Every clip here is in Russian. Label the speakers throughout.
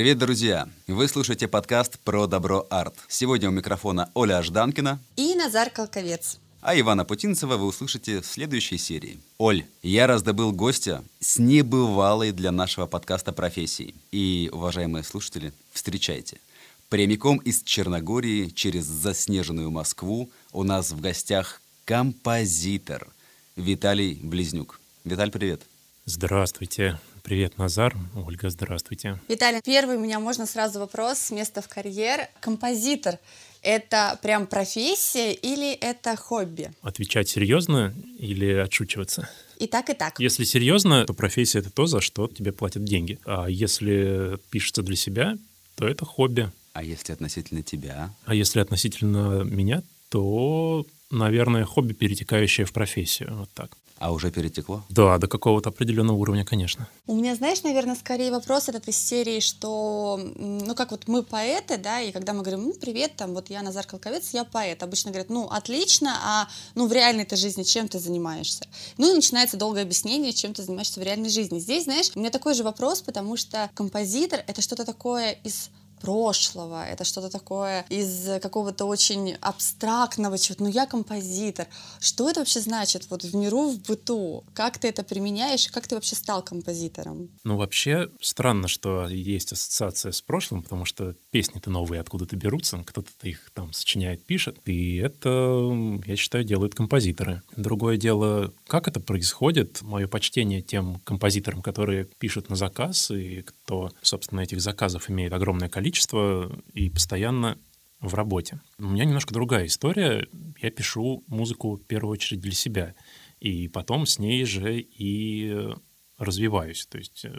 Speaker 1: Привет, друзья! Вы слушаете подкаст про добро арт. Сегодня у микрофона Оля Жданкина
Speaker 2: и Назар Колковец.
Speaker 1: А Ивана Путинцева вы услышите в следующей серии. Оль, я раздобыл гостя с небывалой для нашего подкаста профессией. И, уважаемые слушатели, встречайте. Прямиком из Черногории через заснеженную Москву у нас в гостях композитор Виталий Близнюк. Виталь, привет.
Speaker 3: Здравствуйте. Привет, Назар. Ольга, здравствуйте.
Speaker 2: Виталий, первый у меня можно сразу вопрос с места в карьер. Композитор — это прям профессия или это хобби?
Speaker 3: Отвечать серьезно или отшучиваться?
Speaker 2: И так, и так.
Speaker 3: Если серьезно, то профессия — это то, за что тебе платят деньги. А если пишется для себя, то это хобби.
Speaker 1: А если относительно тебя?
Speaker 3: А если относительно меня, то, наверное, хобби, перетекающее в профессию. Вот так.
Speaker 1: А уже перетекло?
Speaker 3: Да, до какого-то определенного уровня, конечно.
Speaker 2: У меня, знаешь, наверное, скорее вопрос этот из серии, что, ну, как вот мы поэты, да, и когда мы говорим, ну, привет, там, вот я Назар Колковец, я поэт, обычно говорят, ну, отлично, а, ну, в реальной-то жизни чем ты занимаешься? Ну, и начинается долгое объяснение, чем ты занимаешься в реальной жизни. Здесь, знаешь, у меня такой же вопрос, потому что композитор — это что-то такое из прошлого, это что-то такое из какого-то очень абстрактного чего-то. Ну, я композитор. Что это вообще значит вот в миру, в быту? Как ты это применяешь? Как ты вообще стал композитором?
Speaker 3: Ну, вообще, странно, что есть ассоциация с прошлым, потому что песни-то новые откуда-то берутся, кто-то их там сочиняет, пишет, и это, я считаю, делают композиторы. Другое дело, как это происходит, мое почтение тем композиторам, которые пишут на заказ, и кто, собственно, этих заказов имеет огромное количество, количество и постоянно в работе. У меня немножко другая история. Я пишу музыку в первую очередь для себя, и потом с ней же и развиваюсь. То есть э,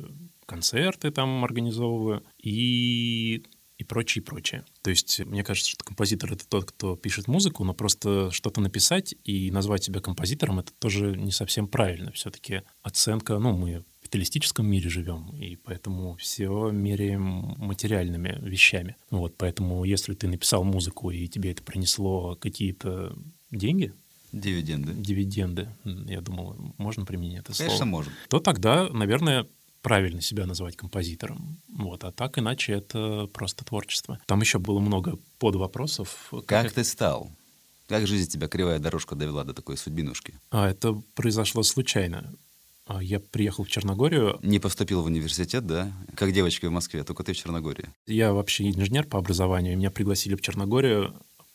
Speaker 3: концерты там организовываю и и прочее, и прочее. То есть мне кажется, что композитор — это тот, кто пишет музыку, но просто что-то написать и назвать себя композитором — это тоже не совсем правильно. Все-таки оценка, ну, мы капиталистическом мире живем, и поэтому все меряем материальными вещами. Вот, поэтому если ты написал музыку, и тебе это принесло какие-то деньги,
Speaker 1: Дивиденды.
Speaker 3: Дивиденды. Я думал, можно применить это
Speaker 1: Конечно, слово? Конечно, можно.
Speaker 3: То тогда, наверное, правильно себя называть композитором. Вот, а так иначе это просто творчество. Там еще было много подвопросов.
Speaker 1: Как, как ты стал? Как жизнь тебя кривая дорожка довела до такой судьбинушки?
Speaker 3: А это произошло случайно. А, я приехал в Черногорию.
Speaker 1: Не поступил в университет, да? Как девочка в Москве, только ты в Черногории.
Speaker 3: Я вообще инженер по образованию, меня пригласили в Черногорию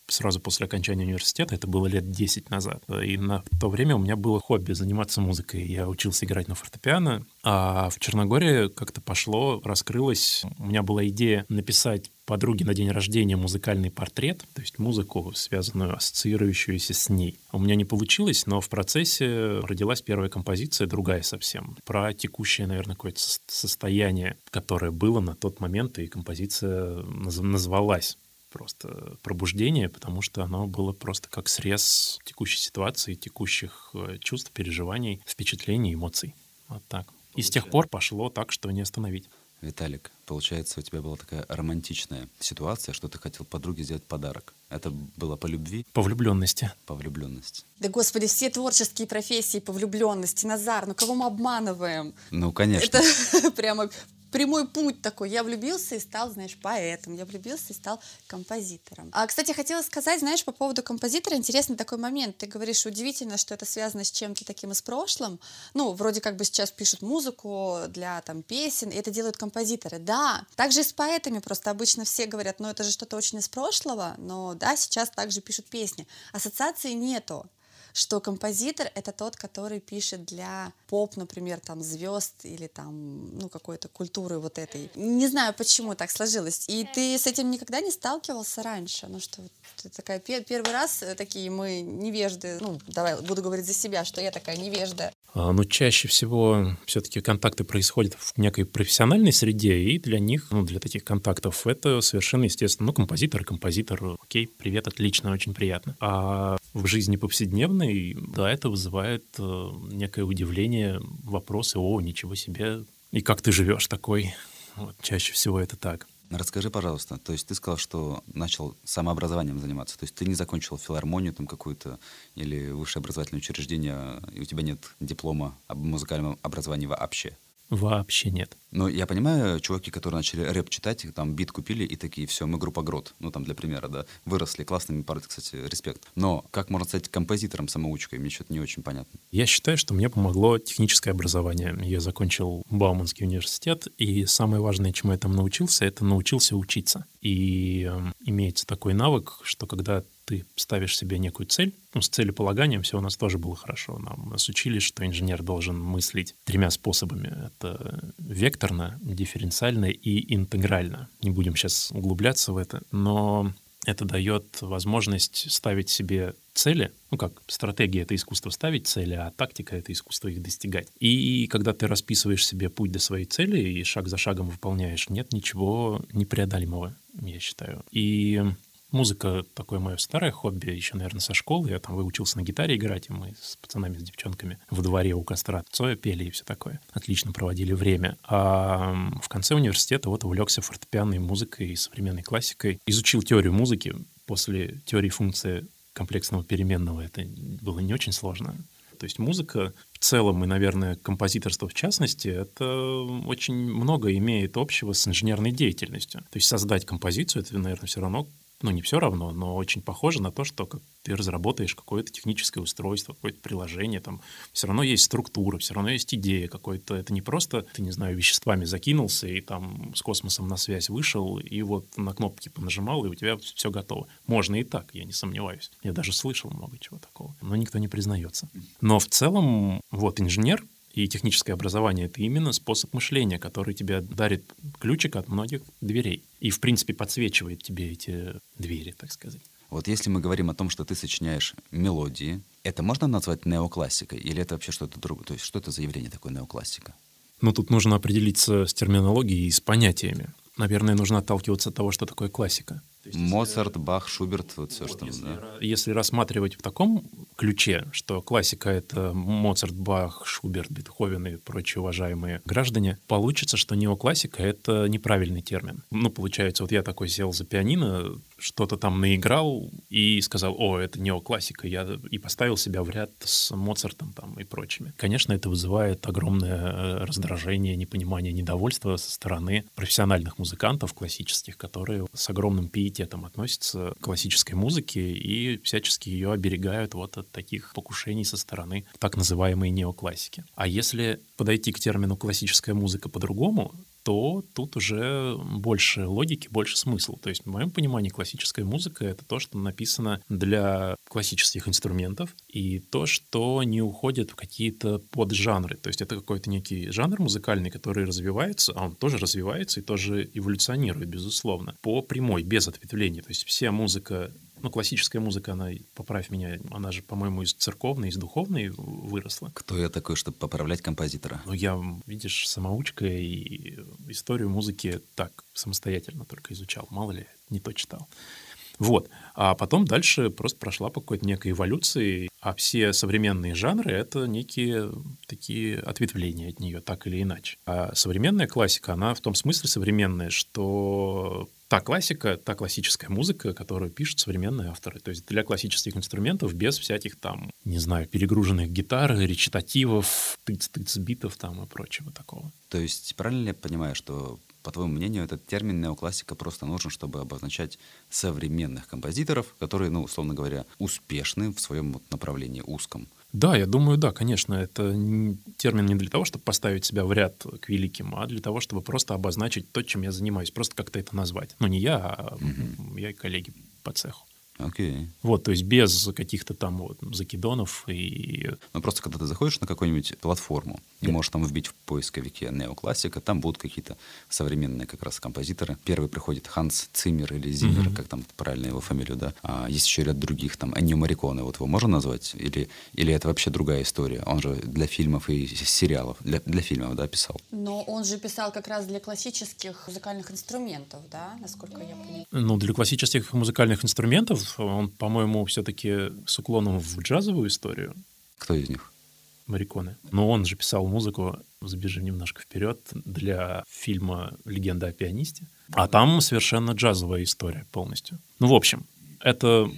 Speaker 3: сразу после окончания университета, это было лет 10 назад. И на то время у меня было хобби заниматься музыкой. Я учился играть на фортепиано, а в Черногории как-то пошло, раскрылось. У меня была идея написать подруге на день рождения музыкальный портрет, то есть музыку, связанную, ассоциирующуюся с ней. У меня не получилось, но в процессе родилась первая композиция, другая совсем, про текущее, наверное, какое-то состояние, которое было на тот момент, и композиция назвалась просто пробуждение, потому что оно было просто как срез текущей ситуации, текущих э, чувств, переживаний, впечатлений, эмоций. Вот так. И с тех пор пошло так, что не остановить.
Speaker 1: Виталик, получается, у тебя была такая романтичная ситуация, что ты хотел подруге сделать подарок. Это было по любви?
Speaker 3: По влюбленности.
Speaker 1: По влюбленности.
Speaker 2: Да, господи, все творческие профессии по влюбленности. Назар, ну кого мы обманываем?
Speaker 1: Ну, конечно.
Speaker 2: Это прямо прямой путь такой. Я влюбился и стал, знаешь, поэтом. Я влюбился и стал композитором. А, кстати, хотела сказать, знаешь, по поводу композитора, интересный такой момент. Ты говоришь, удивительно, что это связано с чем-то таким из прошлым. Ну, вроде как бы сейчас пишут музыку для там песен, и это делают композиторы. Да, также и с поэтами просто обычно все говорят, ну, это же что-то очень из прошлого, но да, сейчас также пишут песни. Ассоциации нету что композитор — это тот, который пишет для поп, например, там, звезд или там, ну, какой-то культуры вот этой. Не знаю, почему так сложилось. И ты с этим никогда не сталкивался раньше? Ну, что ты такая, первый раз э, такие мы невежды, ну, давай, буду говорить за себя, что я такая невежда.
Speaker 3: А, ну, чаще всего все-таки контакты происходят в некой профессиональной среде, и для них, ну, для таких контактов это совершенно естественно. Ну, композитор, композитор, окей, привет, отлично, очень приятно. А в жизни повседневной, да, это вызывает э, некое удивление, вопросы, о, ничего себе, и как ты живешь такой? Вот, чаще всего это так.
Speaker 1: Расскажи, пожалуйста, то есть ты сказал, что начал самообразованием заниматься, то есть ты не закончил филармонию там какую-то или высшее образовательное учреждение, и у тебя нет диплома об музыкальном образовании вообще?
Speaker 3: Вообще нет.
Speaker 1: Ну, я понимаю, чуваки, которые начали рэп читать, там бит купили и такие, все, мы группа Грот. Ну, там, для примера, да, выросли, классными пары, кстати, респект. Но как можно стать композитором-самоучкой, мне что-то не очень понятно.
Speaker 3: Я считаю, что мне помогло техническое образование. Я закончил Бауманский университет, и самое важное, чему я там научился, это научился учиться. И э, имеется такой навык, что когда ты ставишь себе некую цель, ну, с целеполаганием все у нас тоже было хорошо. Нам нас учили, что инженер должен мыслить тремя способами. Это векторно, дифференциально и интегрально. Не будем сейчас углубляться в это, но это дает возможность ставить себе цели, ну как стратегия — это искусство ставить цели, а тактика — это искусство их достигать. И когда ты расписываешь себе путь до своей цели и шаг за шагом выполняешь, нет ничего непреодолимого, я считаю. И Музыка — такое мое старое хобби, еще, наверное, со школы. Я там выучился на гитаре играть, и мы с пацанами, с девчонками во дворе у костра Цоя пели и все такое. Отлично проводили время. А в конце университета вот увлекся фортепианной музыкой и современной классикой. Изучил теорию музыки. После теории функции комплексного переменного это было не очень сложно. То есть музыка в целом и, наверное, композиторство в частности, это очень много имеет общего с инженерной деятельностью. То есть создать композицию — это, наверное, все равно ну, не все равно, но очень похоже на то, что как ты разработаешь какое-то техническое устройство, какое-то приложение, там все равно есть структура, все равно есть идея какой-то. Это не просто, ты, не знаю, веществами закинулся и там с космосом на связь вышел, и вот на кнопки понажимал, и у тебя все готово. Можно и так, я не сомневаюсь. Я даже слышал много чего такого, но никто не признается. Но в целом, вот инженер, и техническое образование — это именно способ мышления, который тебе дарит ключик от многих дверей. И, в принципе, подсвечивает тебе эти двери, так сказать.
Speaker 1: Вот если мы говорим о том, что ты сочиняешь мелодии, это можно назвать неоклассикой или это вообще что-то другое? То есть что это за явление такое неоклассика?
Speaker 3: Ну, тут нужно определиться с терминологией и с понятиями. Наверное, нужно отталкиваться от того, что такое классика.
Speaker 1: Есть, Моцарт. Бах, Шуберт, вот все, вот, что
Speaker 3: если,
Speaker 1: да?
Speaker 3: если рассматривать в таком ключе, что классика — это Моцарт, Бах, Шуберт, Бетховен и прочие уважаемые граждане, получится, что неоклассика — это неправильный термин. Ну, получается, вот я такой сел за пианино, что-то там наиграл и сказал, о, это неоклассика, я и поставил себя в ряд с Моцартом там и прочими. Конечно, это вызывает огромное э, раздражение, непонимание, недовольство со стороны профессиональных музыкантов классических, которые с огромным пиететом относятся к классической музыке и всячески ее оберегают вот от таких покушений со стороны так называемой неоклассики. А если подойти к термину классическая музыка по-другому, то тут уже больше логики, больше смысла. То есть, в моем понимании, классическая музыка — это то, что написано для классических инструментов, и то, что не уходит в какие-то поджанры. То есть это какой-то некий жанр музыкальный, который развивается, а он тоже развивается и тоже эволюционирует, безусловно, по прямой, без ответвлений. То есть вся музыка ну, классическая музыка, она, поправь меня, она же, по-моему, из церковной, из духовной выросла.
Speaker 1: Кто я такой, чтобы поправлять композитора?
Speaker 3: Ну, я, видишь, самоучка и историю музыки так самостоятельно только изучал. Мало ли, не то читал. Вот. А потом дальше просто прошла по какой-то некой эволюции, а все современные жанры — это некие такие ответвления от нее, так или иначе. А современная классика, она в том смысле современная, что та классика, та классическая музыка, которую пишут современные авторы. То есть для классических инструментов без всяких там, не знаю, перегруженных гитар, речитативов, тыц-тыц битов там и прочего такого.
Speaker 1: То есть правильно я понимаю, что по твоему мнению, этот термин неоклассика просто нужен, чтобы обозначать современных композиторов, которые, ну, условно говоря, успешны в своем направлении узком.
Speaker 3: Да, я думаю, да, конечно. Это термин не для того, чтобы поставить себя в ряд к великим, а для того, чтобы просто обозначить то, чем я занимаюсь, просто как-то это назвать. Ну, не я, а угу. я и коллеги по цеху.
Speaker 1: Окей.
Speaker 3: Вот, то есть без каких-то там вот закидонов и...
Speaker 1: Ну, просто когда ты заходишь на какую-нибудь платформу и можешь там вбить в поисковике неоклассика, там будут какие-то современные как раз композиторы. Первый приходит Ханс Циммер или Зиммер, mm-hmm. как там правильно его фамилию, да. А есть еще ряд других, там, Эннио Мариконе, вот его можно назвать? Или, или это вообще другая история? Он же для фильмов и сериалов, для, для фильмов, да, писал?
Speaker 2: Но он же писал как раз для классических музыкальных инструментов, да, насколько я понимаю?
Speaker 3: Ну, для классических музыкальных инструментов он, по-моему, все-таки с уклоном в джазовую историю.
Speaker 1: Кто из них?
Speaker 3: Мариконы. Но он же писал музыку, забежим немножко вперед, для фильма «Легенда о пианисте». А там совершенно джазовая история полностью. Ну, в общем, Это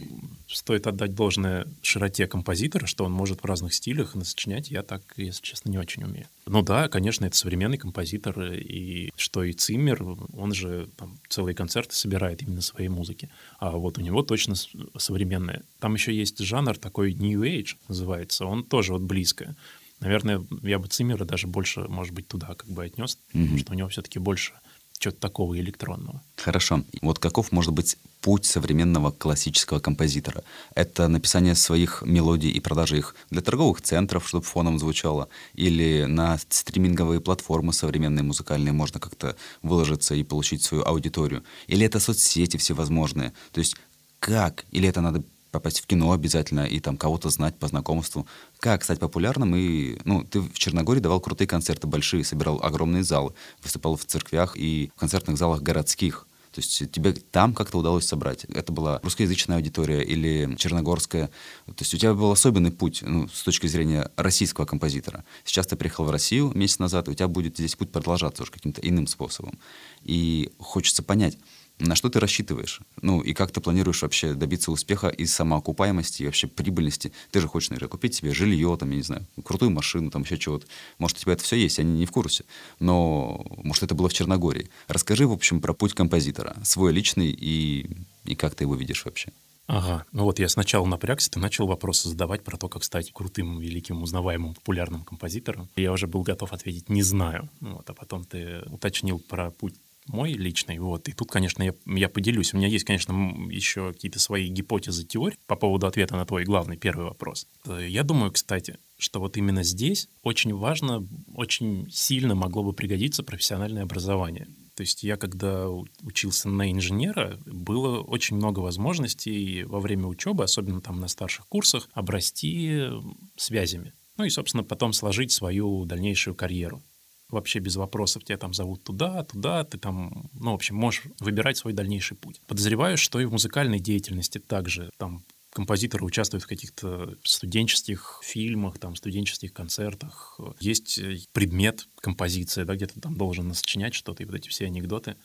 Speaker 3: стоит отдать должное широте композитора, что он может в разных стилях насочинять. Я так, если честно, не очень умею. Ну да, конечно, это современный композитор, и что и Циммер, он же там целые концерты собирает именно своей музыки. А вот у него точно современная. Там еще есть жанр такой New Age называется, он тоже вот близко. Наверное, я бы Циммера даже больше, может быть, туда как бы отнес, mm-hmm. потому что у него все-таки больше чего-то такого электронного.
Speaker 1: Хорошо. Вот каков может быть путь современного классического композитора? Это написание своих мелодий и продажа их для торговых центров, чтобы фоном звучало, или на стриминговые платформы современные музыкальные можно как-то выложиться и получить свою аудиторию, или это соцсети всевозможные. То есть как? Или это надо попасть в кино обязательно и там кого-то знать по знакомству. Как стать популярным? И, ну, ты в Черногории давал крутые концерты большие, собирал огромные залы, выступал в церквях и в концертных залах городских. То есть тебе там как-то удалось собрать. Это была русскоязычная аудитория или черногорская. То есть у тебя был особенный путь ну, с точки зрения российского композитора. Сейчас ты приехал в Россию месяц назад, у тебя будет здесь путь продолжаться уже каким-то иным способом. И хочется понять, на что ты рассчитываешь? Ну, и как ты планируешь вообще добиться успеха и самоокупаемости, и вообще прибыльности? Ты же хочешь, наверное, купить себе жилье, там, я не знаю, крутую машину, там, еще чего-то. Может, у тебя это все есть, не, не в курсе. Но, может, это было в Черногории. Расскажи, в общем, про путь композитора, свой личный, и, и как ты его видишь вообще.
Speaker 3: Ага, ну вот я сначала напрягся, ты начал вопросы задавать про то, как стать крутым, великим, узнаваемым, популярным композитором. Я уже был готов ответить «не знаю». Вот, а потом ты уточнил про путь мой личный. Вот. И тут, конечно, я, я поделюсь. У меня есть, конечно, еще какие-то свои гипотезы, теории по поводу ответа на твой главный первый вопрос. Э, я думаю, кстати, что вот именно здесь очень важно, очень сильно могло бы пригодиться профессиональное образование. То есть я, когда учился на инженера, было очень много возможностей во время учебы, особенно там на старших курсах, обрасти связями. Ну и, собственно, потом сложить свою дальнейшую карьеру вообще без вопросов тебя там зовут туда, туда, ты там, ну, в общем, можешь выбирать свой дальнейший путь. Подозреваю, что и в музыкальной деятельности также там композиторы участвуют в каких-то студенческих фильмах, там, студенческих концертах. Есть э, предмет композиция, да, где то там должен сочинять что-то, и вот эти все анекдоты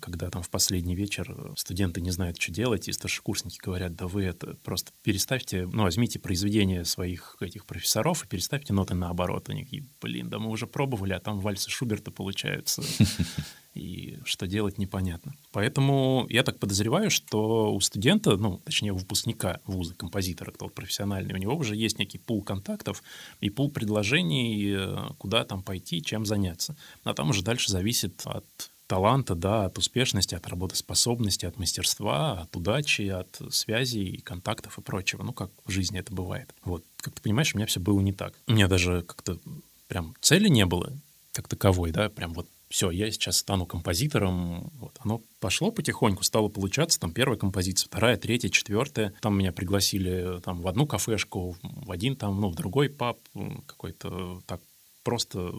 Speaker 3: когда там в последний вечер студенты не знают, что делать, и старшекурсники говорят, да вы это просто переставьте, ну, возьмите произведения своих этих профессоров и переставьте ноты наоборот. Они такие, блин, да мы уже пробовали, а там вальсы Шуберта получаются. И что делать, непонятно. Поэтому я так подозреваю, что у студента, ну, точнее, у выпускника вуза, композитора, кто профессиональный, у него уже есть некий пул контактов и пул предложений, э, куда там пойти, чем заняться. А там уже дальше зависит от таланта, да, от успешности, от работоспособности, от мастерства, от удачи, от связей, контактов и прочего. Ну, как в жизни это бывает. Вот, как ты понимаешь, у меня все было не так. У меня даже как-то прям цели не было, как таковой, да, прям вот все, я сейчас стану композитором. Вот. Оно пошло потихоньку, стало получаться. Там первая композиция, вторая, третья, четвертая. Там меня пригласили там, в одну кафешку, в один там, ну, в другой паб, какой-то так просто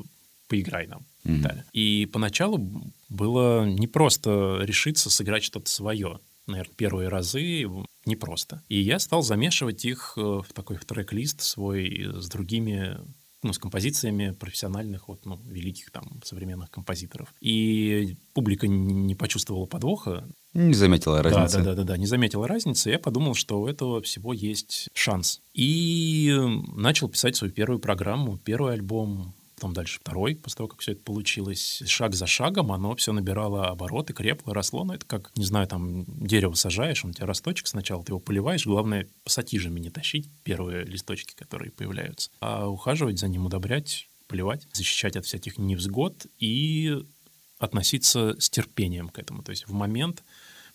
Speaker 3: поиграй нам. Mm-hmm. Да. И поначалу было непросто решиться сыграть что-то свое. Наверное, первые разы непросто. И я стал замешивать их э, в такой трек-лист свой с другими ну, с композициями профессиональных, вот, ну, великих там современных композиторов. И публика не почувствовала подвоха.
Speaker 1: Не заметила разницы.
Speaker 3: Да, да, да, да, да, не заметила разницы. Я подумал, что у этого всего есть шанс. И начал писать свою первую программу, первый альбом потом дальше второй, после того, как все это получилось. Шаг за шагом оно все набирало обороты, крепло, росло. Но это как, не знаю, там дерево сажаешь, он у тебя росточек сначала, ты его поливаешь. Главное, пассатижами не тащить первые листочки, которые появляются, а ухаживать за ним, удобрять, поливать, защищать от всяких невзгод и относиться с терпением к этому. То есть в момент,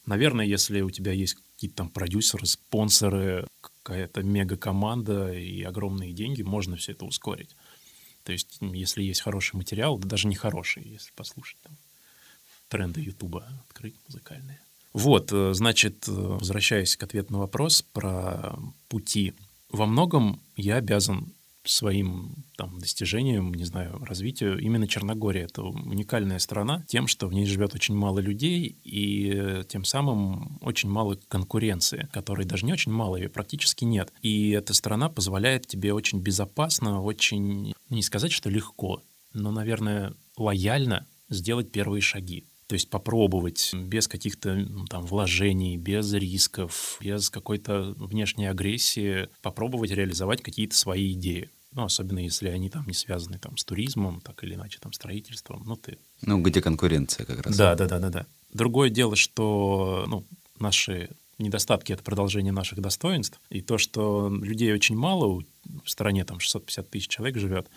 Speaker 3: наверное, если у тебя есть какие-то там продюсеры, спонсоры, какая-то мега-команда и огромные деньги, можно все это ускорить. То есть, если есть хороший материал, да даже не хороший, если послушать там тренды Ютуба, открыть музыкальные. Вот, э, значит, э, возвращаясь к ответу на вопрос про пути. Во многом я обязан своим там, достижением, не знаю, развитию именно Черногория. Это уникальная страна тем, что в ней живет очень мало людей и тем самым очень мало конкуренции, которой даже не очень мало, ее практически нет. И эта страна позволяет тебе очень безопасно, очень, ну, не сказать, что легко, но, наверное, лояльно сделать первые шаги. То есть попробовать без каких-то ну, там вложений, без рисков, без какой-то внешней агрессии, попробовать реализовать какие-то свои идеи. Ну, особенно если они там не связаны там с туризмом, так или иначе, там, строительством. Ну, ты...
Speaker 1: Ну, где конкуренция как раз.
Speaker 3: Да, да, да, да, да. Другое дело, что ну, наши недостатки — это продолжение наших достоинств. И то, что людей очень мало, в стране там 650 тысяч человек живет,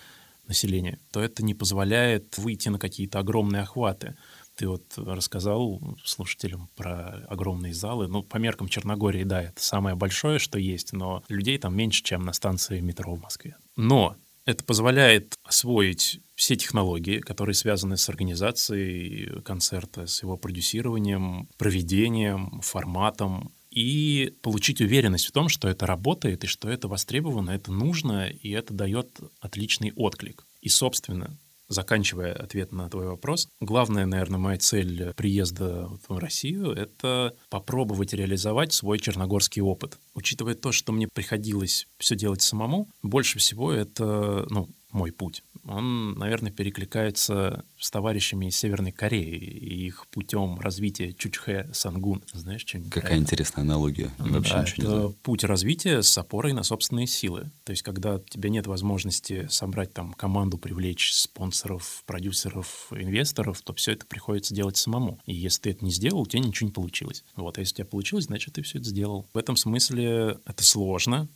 Speaker 3: население, то это не позволяет выйти на какие-то огромные охваты. Ты вот рассказал слушателям про огромные залы. Ну, по меркам Черногории, да, это самое большое, что есть, но людей там меньше, чем на станции метро в Москве. Но это позволяет освоить все технологии, которые связаны с организацией концерта, с его продюсированием, проведением, форматом, и получить уверенность в том, что это работает, и что это востребовано, это нужно, и это дает отличный отклик. И, собственно, заканчивая ответ на твой вопрос, главная, наверное, моя цель приезда в Россию — это попробовать реализовать свой черногорский опыт. Учитывая то, что мне приходилось все делать самому, больше всего это, ну, мой путь. Он, наверное, перекликается с товарищами из Северной Кореи и их путем развития Чучхе Сангун. Знаешь, что-нибудь?
Speaker 1: Какая интересная аналогия. Вообще
Speaker 3: да,
Speaker 1: ничего не
Speaker 3: это
Speaker 1: знаю.
Speaker 3: путь развития с опорой на собственные силы. То есть, когда у тебя нет возможности собрать там команду, привлечь спонсоров, продюсеров, инвесторов, то все это приходится делать самому. И если ты это не сделал, у тебя ничего не получилось. Вот, а если у тебя получилось, значит, ты все это сделал. В этом смысле это сложно,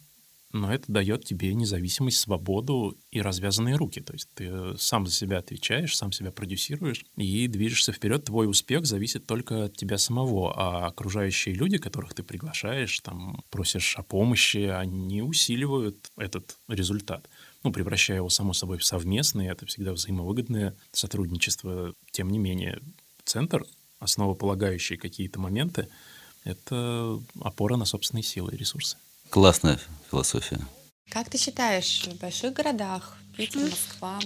Speaker 3: но это дает тебе независимость, свободу и развязанные руки. То есть ты сам за себя отвечаешь, сам себя продюсируешь и движешься вперед. Твой успех зависит только от тебя самого, а окружающие люди, которых ты приглашаешь, там, просишь о помощи, они усиливают этот результат. Ну, превращая его, само собой, в совместное, это всегда взаимовыгодное сотрудничество. Тем не менее, центр, основополагающие какие-то моменты, это опора на собственные силы и ресурсы.
Speaker 1: Классная философия.
Speaker 2: Как ты считаешь, в больших городах, Питер, Москва,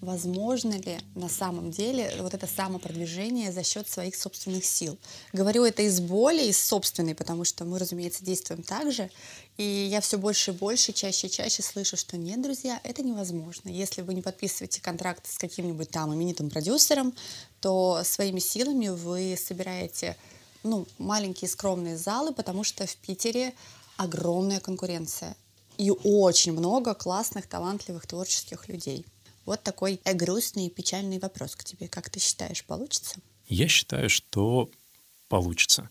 Speaker 2: возможно ли на самом деле вот это самопродвижение за счет своих собственных сил? Говорю это из боли, из собственной, потому что мы, разумеется, действуем так же. И я все больше и больше, чаще и чаще слышу, что нет, друзья, это невозможно. Если вы не подписываете контракт с каким-нибудь там именитым продюсером, то своими силами вы собираете ну, маленькие скромные залы, потому что в Питере огромная конкуренция и очень много классных, талантливых, творческих людей. Вот такой грустный и печальный вопрос к тебе. Как ты считаешь, получится?
Speaker 3: Я считаю, что получится.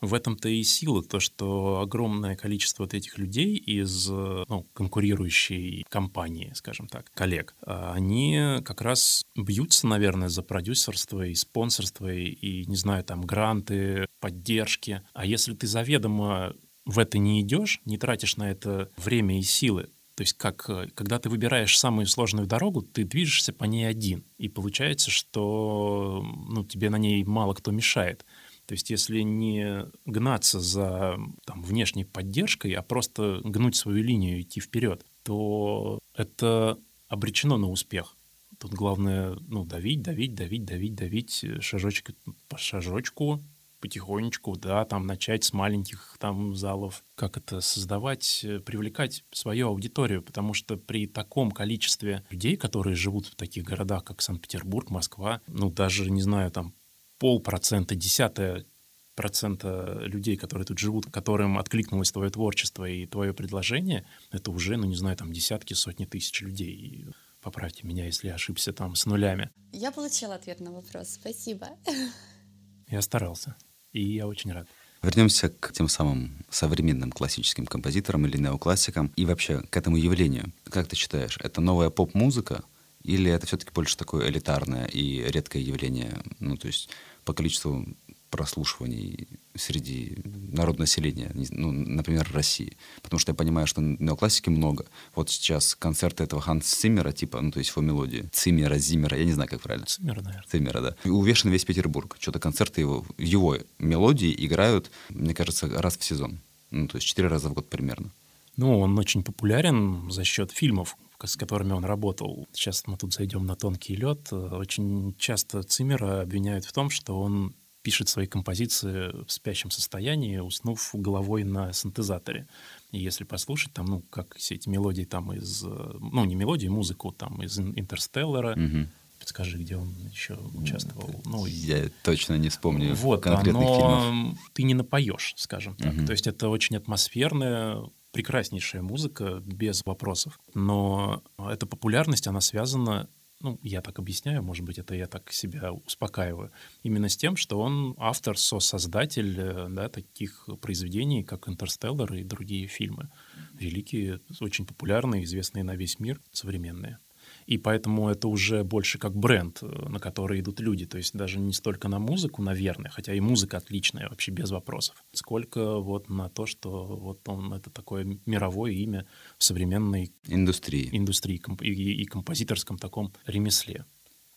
Speaker 3: В этом-то и сила, то, что огромное количество вот этих людей из ну, конкурирующей компании, скажем так, коллег, а, они как раз бьются, наверное, за продюсерство и спонсорство, и, не знаю, там, гранты, поддержки. А если ты заведомо в это не идешь, не тратишь на это время и силы, то есть как, э, когда ты выбираешь самую сложную дорогу, ты движешься по ней один. И получается, что ну, тебе на ней мало кто мешает. То есть если не гнаться за там, внешней поддержкой, а просто гнуть свою линию и идти вперед, то это обречено на успех. Тут главное ну, давить, давить, давить, давить, давить, шажочек по шажочку, потихонечку, да, там начать с маленьких там залов, как это создавать, э, привлекать свою аудиторию, потому что при таком количестве людей, которые живут в таких городах, как Санкт-Петербург, Москва, ну, даже, не знаю, там полпроцента, десятая процента людей, которые тут живут, которым откликнулось твое творчество и твое предложение, это уже, ну, не знаю, там десятки, сотни тысяч людей. Поправьте меня, если я ошибся там с нулями.
Speaker 2: Я получила ответ на вопрос. Спасибо.
Speaker 3: Я старался и я очень рад.
Speaker 1: Вернемся к тем самым современным классическим композиторам или неоклассикам и вообще к этому явлению. Как ты считаешь, это новая поп-музыка или это все-таки больше такое элитарное и редкое явление, ну, то есть по количеству прослушиваний среди народного населения, ну, например, России. Потому что я понимаю, что неоклассики много. Вот сейчас концерты этого Ханс Циммера, типа, ну, то есть его мелодии. Циммера, Зиммера, я не знаю, как правильно.
Speaker 3: Циммера, наверное.
Speaker 1: Циммера, да. И увешан весь Петербург. Что-то концерты его, его мелодии играют, мне кажется, раз в сезон. Ну, то есть четыре раза в год примерно.
Speaker 3: Ну, он очень популярен за счет фильмов, с которыми он работал. Сейчас мы тут зайдем на тонкий лед. Очень часто Циммера обвиняют в том, что он пишет свои композиции в спящем состоянии, уснув головой на синтезаторе. И если послушать, там, ну, как все эти мелодии там из... Ну, не мелодии, музыку там из «Интерстеллара»,
Speaker 1: Мгм.
Speaker 3: подскажи, где он еще участвовал. Ну,
Speaker 1: Я точно не вспомню
Speaker 3: вот,
Speaker 1: конкретных
Speaker 3: оно,
Speaker 1: фильмов.
Speaker 3: ты не напоешь, скажем так.
Speaker 1: Мгм.
Speaker 3: То есть это очень атмосферная, прекраснейшая музыка, без вопросов. Но эта популярность, она связана, ну, я так объясняю, может быть, это я так себя успокаиваю, именно с тем, что он автор, сосоздатель э, да, таких произведений, как «Интерстеллар» и другие фильмы. Великие, очень популярные, известные на весь мир, современные. И поэтому это уже больше как бренд, э, на который идут люди. То есть даже не столько на музыку, наверное, хотя и музыка отличная, вообще без вопросов, сколько вот на то, что вот он это такое мировое имя в современной
Speaker 1: Индустрии.
Speaker 3: индустрии комп- и, и композиторском таком ремесле.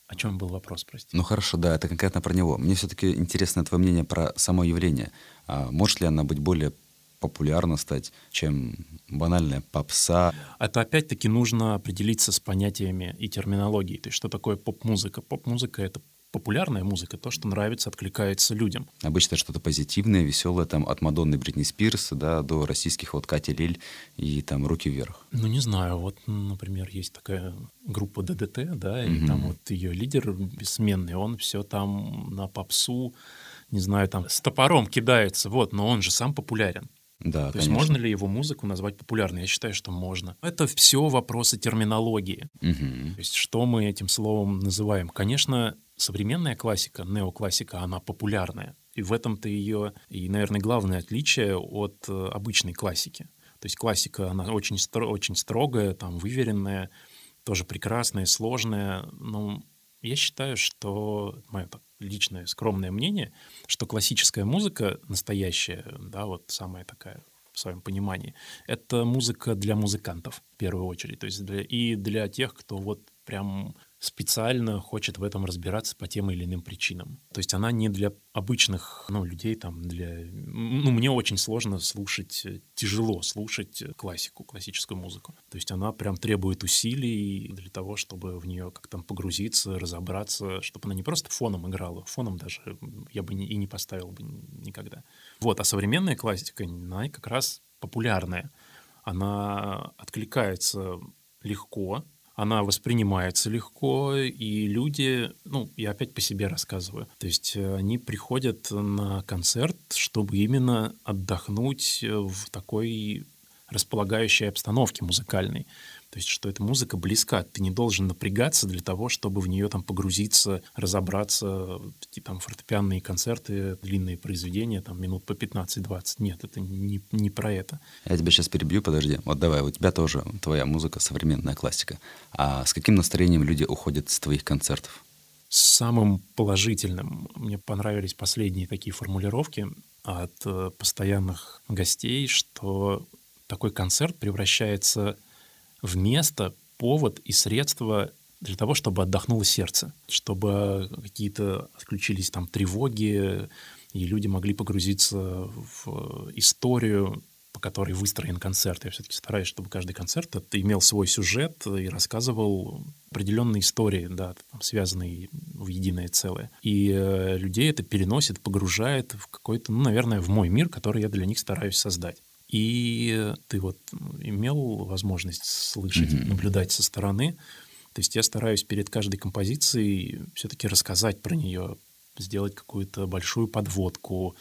Speaker 3: О чем был вопрос, прости?
Speaker 1: Ну хорошо, да, это конкретно про него. Мне все-таки интересно твое мнение про само явление. А может ли она быть более популярна стать, чем банальная попса?
Speaker 3: Это опять-таки нужно определиться с понятиями и терминологией. То есть что такое поп-музыка? Поп-музыка — это популярная музыка, то, что нравится, откликается людям.
Speaker 1: Обычно что-то позитивное, веселое, там от Мадонны Бритни Спирс да, до российских вот Кати Лель и там «Руки вверх».
Speaker 3: Ну, не знаю, вот, например, есть такая группа ДДТ, да, и
Speaker 1: Мгм.
Speaker 3: там вот ее лидер бессменный, он все там на попсу, не знаю, там с топором кидается, вот, но он же сам популярен.
Speaker 1: Да,
Speaker 3: То есть
Speaker 1: конечно.
Speaker 3: можно ли его музыку назвать популярной? Я считаю, что можно. Это все вопросы терминологии.
Speaker 1: Мгм.
Speaker 3: То есть что мы этим словом называем? Конечно, современная классика, неоклассика, она популярная. И в этом-то ее, и, наверное, главное отличие от э, обычной классики. То есть классика, она очень, стро- очень строгая, там, выверенная, тоже прекрасная, сложная. Но я считаю, что, мое личное скромное мнение, что классическая музыка, настоящая, да, вот самая такая в своем понимании, это музыка для музыкантов в первую очередь, то есть для, и для тех, кто вот прям специально хочет в этом разбираться по тем или иным причинам. То есть она не для обычных ну, людей, там, для... Ну, мне очень сложно слушать, э, тяжело слушать классику, классическую музыку. То есть она прям требует усилий для того, чтобы в нее как там погрузиться, разобраться, чтобы она не просто фоном играла, фоном даже я бы и не поставил бы никогда. Вот, а современная классика, она как раз популярная. Она откликается легко, она воспринимается легко, и люди, ну, я опять по себе рассказываю, то есть э, они приходят на концерт, чтобы именно отдохнуть э, в такой располагающей обстановке музыкальной. То есть, что эта музыка близка. Ты не должен напрягаться для того, чтобы в нее там погрузиться, разобраться. Такие там фортепианные концерты, длинные произведения, там минут по 15-20. Нет, это не, не про это.
Speaker 1: Я тебя сейчас перебью, подожди. Вот давай, у тебя тоже твоя музыка, современная классика. А с каким настроением люди уходят с твоих концертов?
Speaker 3: Самым положительным мне понравились последние такие формулировки от э, постоянных гостей, что такой концерт превращается в место, повод и средство для того, чтобы отдохнуло сердце, чтобы какие-то отключились там тревоги, и люди могли погрузиться в историю, по которой выстроен концерт. Я все-таки стараюсь, чтобы каждый концерт имел свой сюжет и рассказывал определенные истории, да, там, связанные в единое целое. И э, людей это переносит, погружает в какой-то, ну, наверное, в мой мир, который я для них стараюсь создать. И ты вот имел возможность слышать,
Speaker 1: Мгм.
Speaker 3: наблюдать со стороны. То есть я стараюсь перед каждой композицией все-таки рассказать про нее, сделать какую-то большую подводку,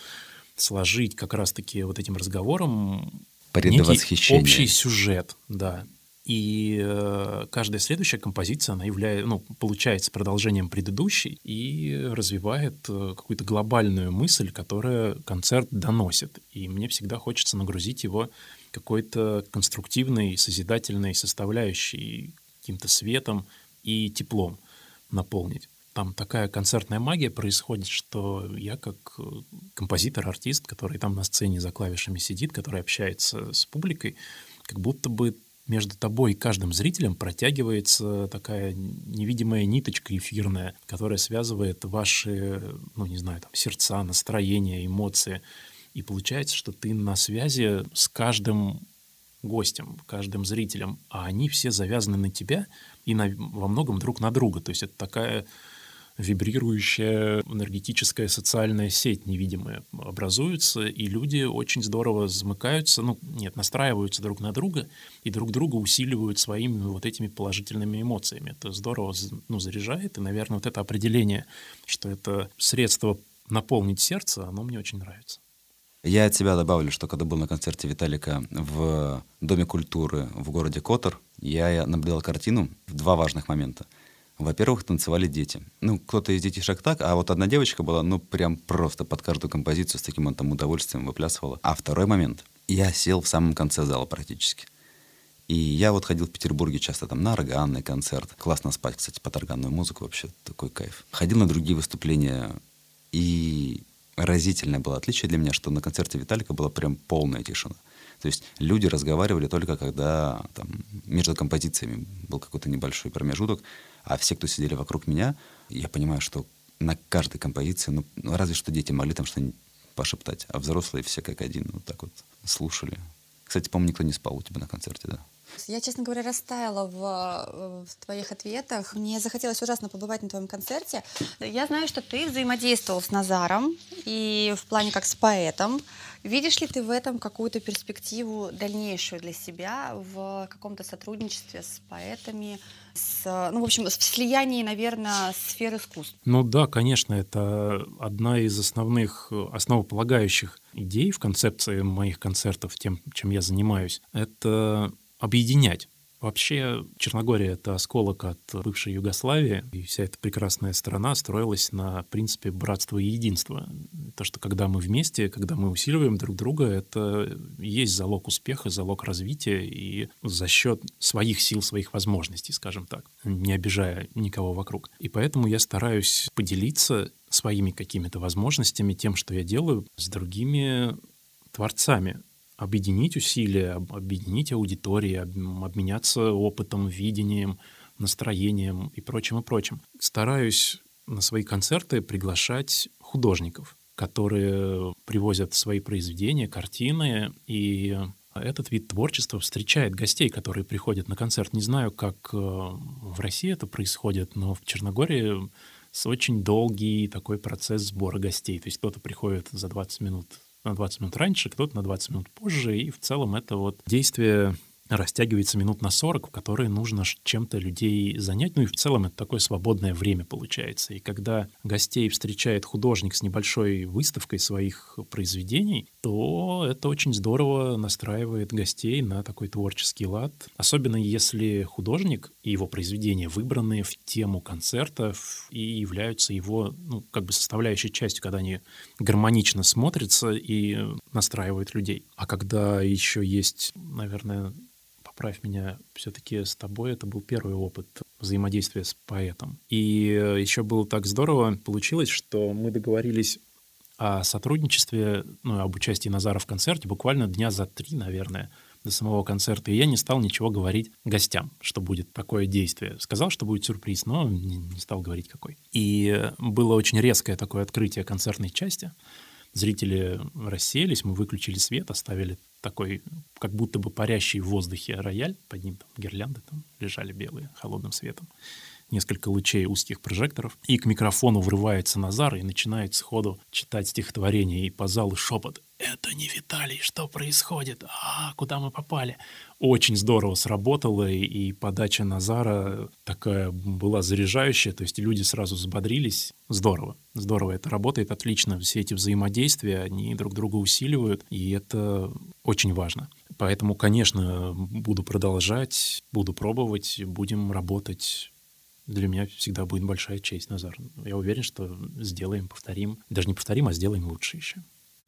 Speaker 3: сложить как раз-таки вот этим разговором некий общий сюжет, да. И э, каждая следующая композиция, она является, ну, получается продолжением предыдущей и развивает э, какую-то глобальную мысль, которая концерт доносит. И мне всегда хочется нагрузить его какой-то конструктивной, созидательной составляющей, каким-то светом и теплом наполнить. Там такая концертная магия происходит, что я как э, композитор, артист, который там на сцене за клавишами сидит, который общается с публикой, как будто бы между тобой и каждым зрителем протягивается такая невидимая ниточка эфирная, которая связывает ваши, ну, не знаю, там, сердца, настроения, эмоции. И получается, что ты на связи с каждым гостем, каждым зрителем, а они все завязаны на тебя и на, во многом друг на друга. То есть это такая вибрирующая энергетическая социальная сеть невидимая образуется, и люди очень здорово замыкаются, ну, нет, настраиваются друг на друга и друг друга усиливают своими вот этими положительными эмоциями. Это здорово ну, заряжает, и, наверное, вот это определение, что это средство наполнить сердце, оно мне очень нравится.
Speaker 1: Я от себя добавлю, что когда был на концерте Виталика в Доме культуры в городе Котор, я наблюдал картину в два важных момента. Во-первых, танцевали дети. Ну, кто-то из детишек так, а вот одна девочка была, ну, прям просто под каждую композицию с таким он там удовольствием выплясывала. А второй момент. Я сел в самом конце зала практически. И я вот ходил в Петербурге часто там на органный концерт. Классно спать, кстати, под органную музыку вообще такой кайф. Ходил на другие выступления. И разительное было отличие для меня, что на концерте Виталика была прям полная тишина. То есть люди разговаривали только когда там, между композициями был какой-то небольшой промежуток, а все, кто сидели вокруг меня, я понимаю, что на каждой композиции, ну, ну разве что дети могли там что-нибудь пошептать, а взрослые все как один вот так вот слушали. Кстати, по-моему, никто не спал у тебя на концерте, да?
Speaker 2: Я, честно говоря, растаяла в, в твоих ответах. Мне захотелось ужасно побывать на твоем концерте. Я знаю, что ты взаимодействовал с Назаром и в плане как с поэтом. Видишь ли ты в этом какую-то перспективу дальнейшую для себя в каком-то сотрудничестве с поэтами, с, ну, в общем, в слиянии, наверное, сфер искусств?
Speaker 3: Ну да, конечно, это одна из основных, основополагающих идей в концепции моих концертов, тем, чем я занимаюсь. Это объединять. Вообще Черногория — это осколок от бывшей Югославии, и вся эта прекрасная страна строилась на принципе братства и единства. То, что когда мы вместе, когда мы усиливаем друг друга, это есть залог успеха, залог развития, и за счет своих сил, своих возможностей, скажем так, не обижая никого вокруг. И поэтому я стараюсь поделиться своими какими-то возможностями, тем, что я делаю, с другими творцами объединить усилия, объединить аудитории, обменяться опытом, видением, настроением и прочим, и прочим. Стараюсь на свои концерты приглашать художников, которые привозят свои произведения, картины, и этот вид творчества встречает гостей, которые приходят на концерт. Не знаю, как э, в России это происходит, но в Черногории очень долгий такой процесс сбора гостей. То есть кто-то приходит за 20 минут на 20 минут раньше, кто-то на 20 минут позже, и в целом это вот действие растягивается минут на 40, в которые нужно чем-то людей занять. Ну и в целом это такое свободное время получается. И когда гостей встречает художник с небольшой выставкой своих произведений, то это очень здорово настраивает гостей на такой творческий лад. Особенно если художник и его произведения выбраны в тему концертов и являются его ну, как бы составляющей частью, когда они гармонично смотрятся и настраивают людей. А когда еще есть, наверное, поправь меня, все-таки с тобой это был первый опыт взаимодействия с поэтом. И э, еще было так здорово получилось, что мы договорились о сотрудничестве, ну, об участии Назара в концерте буквально дня за три, наверное, до самого концерта, и я не стал ничего говорить гостям, что будет такое действие. Сказал, что будет сюрприз, но не, стал говорить какой. И было очень резкое такое открытие концертной части. Зрители расселись, мы выключили свет, оставили такой, как будто бы парящий в воздухе рояль, под ним там гирлянды там лежали белые, холодным светом, несколько лучей узких прожекторов, и к микрофону врывается Назар и начинает сходу читать стихотворение, и по залу шепот «Это не Виталий, что происходит? А, куда мы попали?» Очень здорово сработало, и, подача Назара такая была заряжающая, то есть люди сразу взбодрились. Здорово, здорово это работает отлично. Все эти взаимодействия, они друг друга усиливают, и это очень важно. Поэтому, конечно, буду продолжать, буду пробовать, будем работать для меня всегда будет большая честь, Назар. Я уверен, что сделаем, повторим. Даже не повторим, а сделаем лучше еще.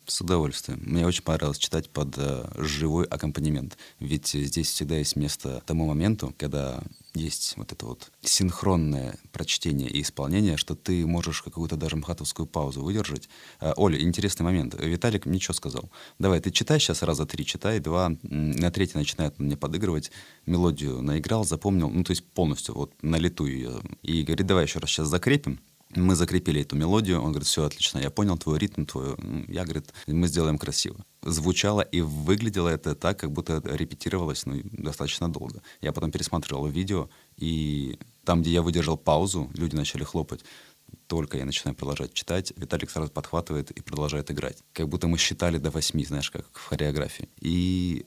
Speaker 1: С удовольствием. Мне очень понравилось читать под э, живой аккомпанемент. Ведь здесь всегда есть место тому моменту, когда есть вот это вот синхронное прочтение и исполнение, что ты можешь какую-то даже мхатовскую паузу выдержать. Э, Оля, интересный момент. Виталик ничего сказал. Давай, ты читай сейчас раза три, читай, два, на третий начинает мне подыгрывать, мелодию наиграл, запомнил, ну то есть полностью вот на лету ее. И говорит, давай еще раз сейчас закрепим, мы закрепили эту мелодию, он говорит, все отлично, я понял твой ритм, твой... Я, говорит, мы сделаем красиво. Звучало и выглядело это так, как будто репетировалось ну, достаточно долго. Я потом пересматривал видео, и там, где я выдержал паузу, люди начали хлопать. только я начинаю продолжать читать, Виталик сразу подхватывает и продолжает играть. Как будто мы считали до восьми, знаешь, как в хореографии. И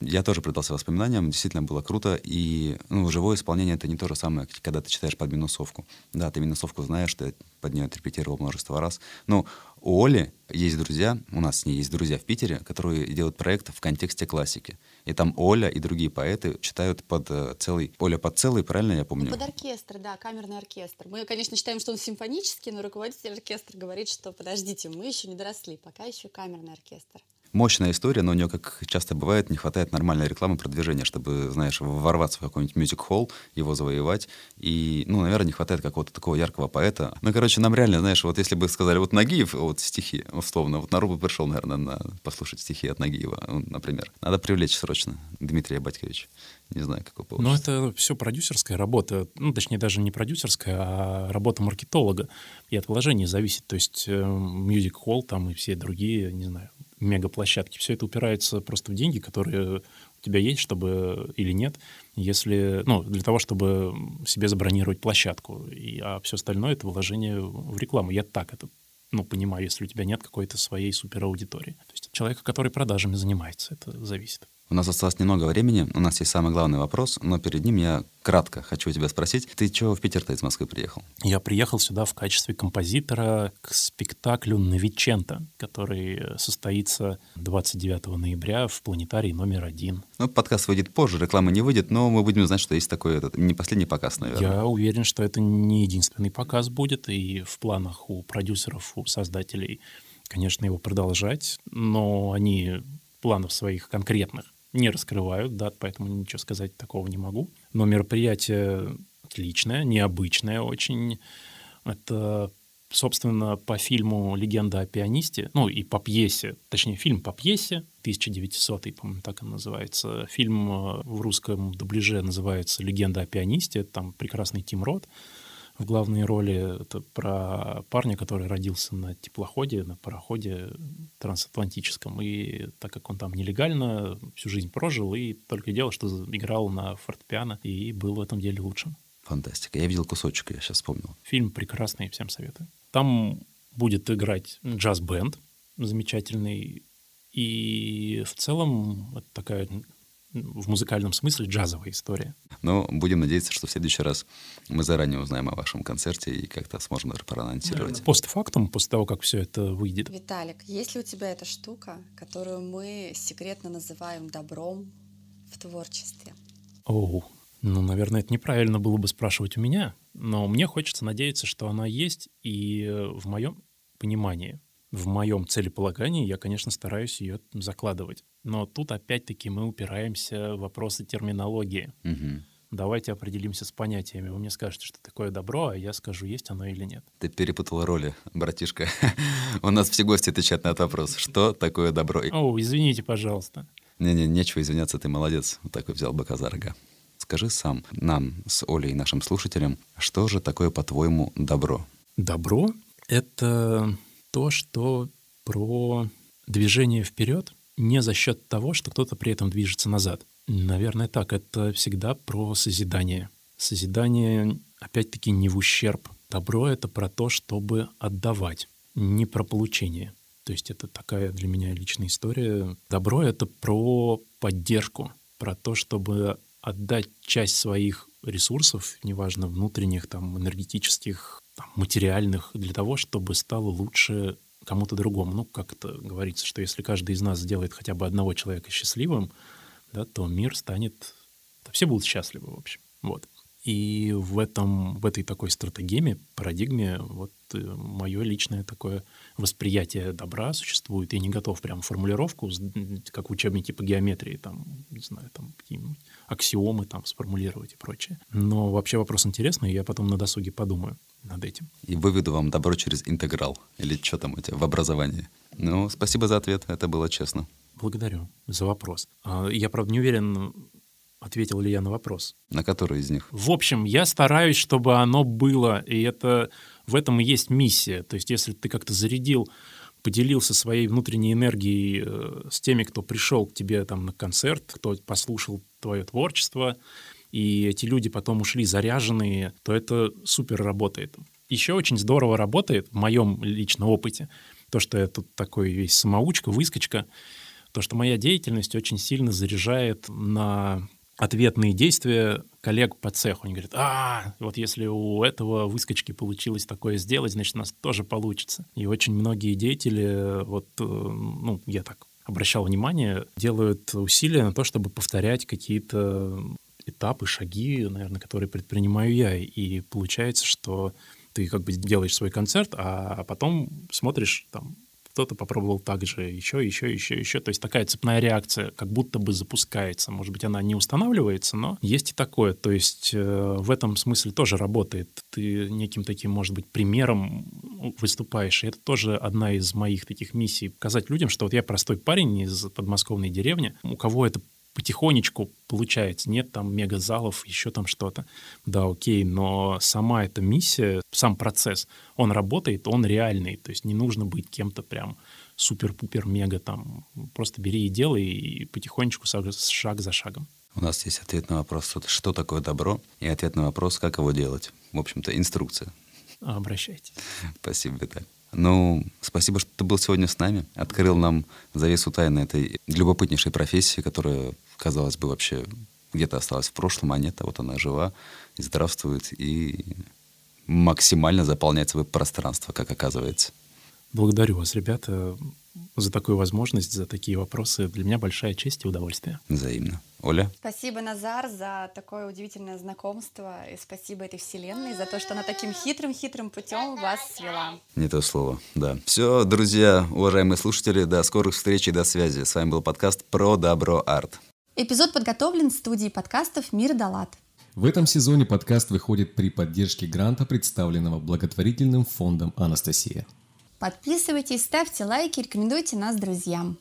Speaker 1: я тоже предался воспоминаниям, действительно было круто, и ну, живое исполнение — это не то же самое, когда ты читаешь под минусовку. Да, ты минусовку знаешь, ты под нее отрепетировал множество раз. Но у Оли есть друзья, у нас с ней есть друзья в Питере, которые делают проект в контексте классики. И там Оля и другие поэты читают под э, целый... Оля под целый, правильно я помню?
Speaker 2: Под оркестр, да, камерный оркестр. Мы, конечно, считаем, что он симфонический, но руководитель оркестра говорит, что подождите, мы еще не доросли, пока еще камерный оркестр
Speaker 1: мощная история, но у нее, как часто бывает, не хватает нормальной рекламы, продвижения, чтобы, знаешь, ворваться в какой-нибудь мюзик-холл, его завоевать. И, ну, наверное, не хватает какого-то такого яркого поэта. Ну, короче, нам реально, знаешь, вот если бы сказали, вот Нагиев, вот стихи, условно, вот народ бы пришел, наверное, на послушать стихи от Нагиева, ну, например. Надо привлечь срочно Дмитрия Батьковича. Не знаю, какой
Speaker 3: получится. Но это все продюсерская работа. Ну, точнее, даже не продюсерская, а работа маркетолога. И от вложений зависит. То есть э, Hall там и все другие, не знаю, мегаплощадки. Все это упирается просто в деньги, которые у тебя есть, чтобы или нет, если, ну, для того, чтобы себе забронировать площадку. И, а все остальное — это вложение в рекламу. Я так это ну, понимаю, если у тебя нет какой-то своей супераудитории. То есть человека, который продажами занимается, это зависит.
Speaker 1: У нас осталось немного времени, у нас есть самый главный вопрос, но перед ним я кратко хочу тебя спросить. Ты чего в Питер-то из Москвы приехал?
Speaker 3: Я приехал сюда в качестве композитора к спектаклю «Новичента», который состоится 29 ноября в планетарии номер один.
Speaker 1: Ну, подкаст выйдет позже, реклама не выйдет, но мы будем знать, что есть такой этот, не последний показ, наверное.
Speaker 3: Я уверен, что это не единственный показ будет, и в планах у продюсеров, у создателей, конечно, его продолжать, но они планов своих конкретных не раскрывают дат, поэтому ничего сказать такого не могу. Но мероприятие отличное, необычное очень. Это, собственно, по фильму «Легенда о пианисте», ну и по пьесе, точнее, фильм по пьесе, 1900, по-моему, так он называется. Фильм э, в русском дубляже называется «Легенда о пианисте», там прекрасный Тим Рот в главной роли. Это про парня, который родился на теплоходе, на пароходе трансатлантическом. И так как он там нелегально всю жизнь прожил, и только делал, что играл на фортепиано, и был в этом деле лучшим.
Speaker 1: Фантастика. Я видел кусочек, я сейчас вспомнил.
Speaker 3: Фильм прекрасный, всем советую. Там будет играть джаз-бенд замечательный. И в целом это такая в музыкальном смысле джазовая история.
Speaker 1: Ну, будем надеяться, что в следующий раз мы заранее узнаем о вашем концерте и как-то сможем даже проанонсировать. Да,
Speaker 3: постфактум, после того, как все это выйдет.
Speaker 2: Виталик, есть ли у тебя эта штука, которую мы секретно называем добром в творчестве?
Speaker 3: Оу, ну, наверное, это неправильно было бы спрашивать у меня, но мне хочется надеяться, что она есть, и в моем понимании в моем целеполагании я, конечно, стараюсь ее закладывать. Но тут опять-таки мы упираемся в вопросы терминологии.
Speaker 1: Угу.
Speaker 3: Давайте определимся с понятиями. Вы мне скажете, что такое добро, а я скажу, есть оно или нет.
Speaker 1: Ты перепутала роли, братишка. У нас все гости отвечают на этот вопрос. Что такое добро?
Speaker 3: О, извините, пожалуйста.
Speaker 1: Не-не, нечего извиняться, ты молодец. Вот такой взял быка за рога. Скажи сам нам с Олей нашим слушателям, что же такое, по-твоему, добро?
Speaker 3: Добро — это то, что про движение вперед не за счет того, что кто-то при этом движется назад. Наверное, так. Это всегда про созидание. Созидание, опять-таки, не в ущерб. Добро — это про то, чтобы отдавать, не про получение. То есть это такая для меня личная история. Добро — это про поддержку, про то, чтобы отдать часть своих ресурсов, неважно, внутренних, там, энергетических, там, материальных, для того, чтобы стало лучше кому-то другому. Ну, как это говорится, что если каждый из нас сделает хотя бы одного человека счастливым, да, то мир станет... Все будут счастливы, в общем. Вот. И в, этом, в этой такой стратегеме, парадигме, вот э, мое личное такое восприятие добра существует. Я не готов прям формулировку, как в учебнике по геометрии, там, не знаю, там какие-нибудь аксиомы там сформулировать и прочее. Но вообще вопрос интересный, я потом на досуге подумаю над этим.
Speaker 1: И выведу вам добро через интеграл, или что там у тебя в образовании. Ну, спасибо за ответ, это было честно.
Speaker 3: Благодарю за вопрос. А, я, правда, не уверен, ответил ли я на вопрос.
Speaker 1: На который из них?
Speaker 3: В общем, я стараюсь, чтобы оно было, и это в этом и есть миссия. То есть, если ты как-то зарядил, поделился своей внутренней энергией э, с теми, кто пришел к тебе там на концерт, кто послушал твое творчество, и эти люди потом ушли заряженные, то это супер работает. Еще очень здорово работает в моем личном опыте то, что я тут такой весь самоучка, выскочка, то, что моя деятельность очень сильно заряжает на ответные действия коллег по цеху. Они говорят, а, вот если у этого выскочки получилось такое сделать, значит, у нас тоже получится. И очень многие деятели, вот, э, ну, я так обращал внимание, делают усилия на то, чтобы повторять какие-то этапы, шаги, наверное, которые предпринимаю я. И получается, что ты как бы делаешь свой концерт, а потом смотришь там кто-то попробовал так же, еще, еще, еще, еще. То есть такая цепная реакция как будто бы запускается. Может быть, она не устанавливается, но есть и такое. То есть э, в этом смысле тоже работает. Ты неким таким, может быть, примером выступаешь. И это тоже одна из моих таких миссий. Показать людям, что вот я простой парень из подмосковной деревни, у кого это потихонечку получается. Нет там мегазалов, еще там что-то. Да, окей, но сама эта миссия, сам процесс, он работает, он реальный. То есть не нужно быть кем-то прям супер-пупер-мега там. Просто бери и делай, и потихонечку шаг за шагом.
Speaker 1: У нас есть ответ на вопрос, что такое добро, и ответ на вопрос, как его делать. В общем-то, инструкция.
Speaker 3: Обращайтесь.
Speaker 1: Спасибо, Виталий. Ну, спасибо, что ты был сегодня с нами. Открыл нам завесу тайны этой любопытнейшей профессии, которая, казалось бы, вообще где-то осталась в прошлом, а нет, а вот она жива здравствует, и максимально заполняет свое пространство, как оказывается.
Speaker 3: Благодарю вас, ребята, за такую возможность, за такие вопросы. Для меня большая честь и удовольствие.
Speaker 1: Взаимно. Оля?
Speaker 2: Спасибо, Назар, за такое удивительное знакомство. И спасибо этой вселенной за то, что она таким хитрым-хитрым путем вас свела.
Speaker 1: Не то слово, да. Все, друзья, уважаемые слушатели, до скорых встреч и до связи. С вами был подкаст «Про добро арт».
Speaker 2: Эпизод подготовлен в студии подкастов «Мир Далат».
Speaker 4: В этом сезоне подкаст выходит при поддержке гранта, представленного благотворительным фондом «Анастасия».
Speaker 2: Подписывайтесь, ставьте лайки, рекомендуйте нас друзьям.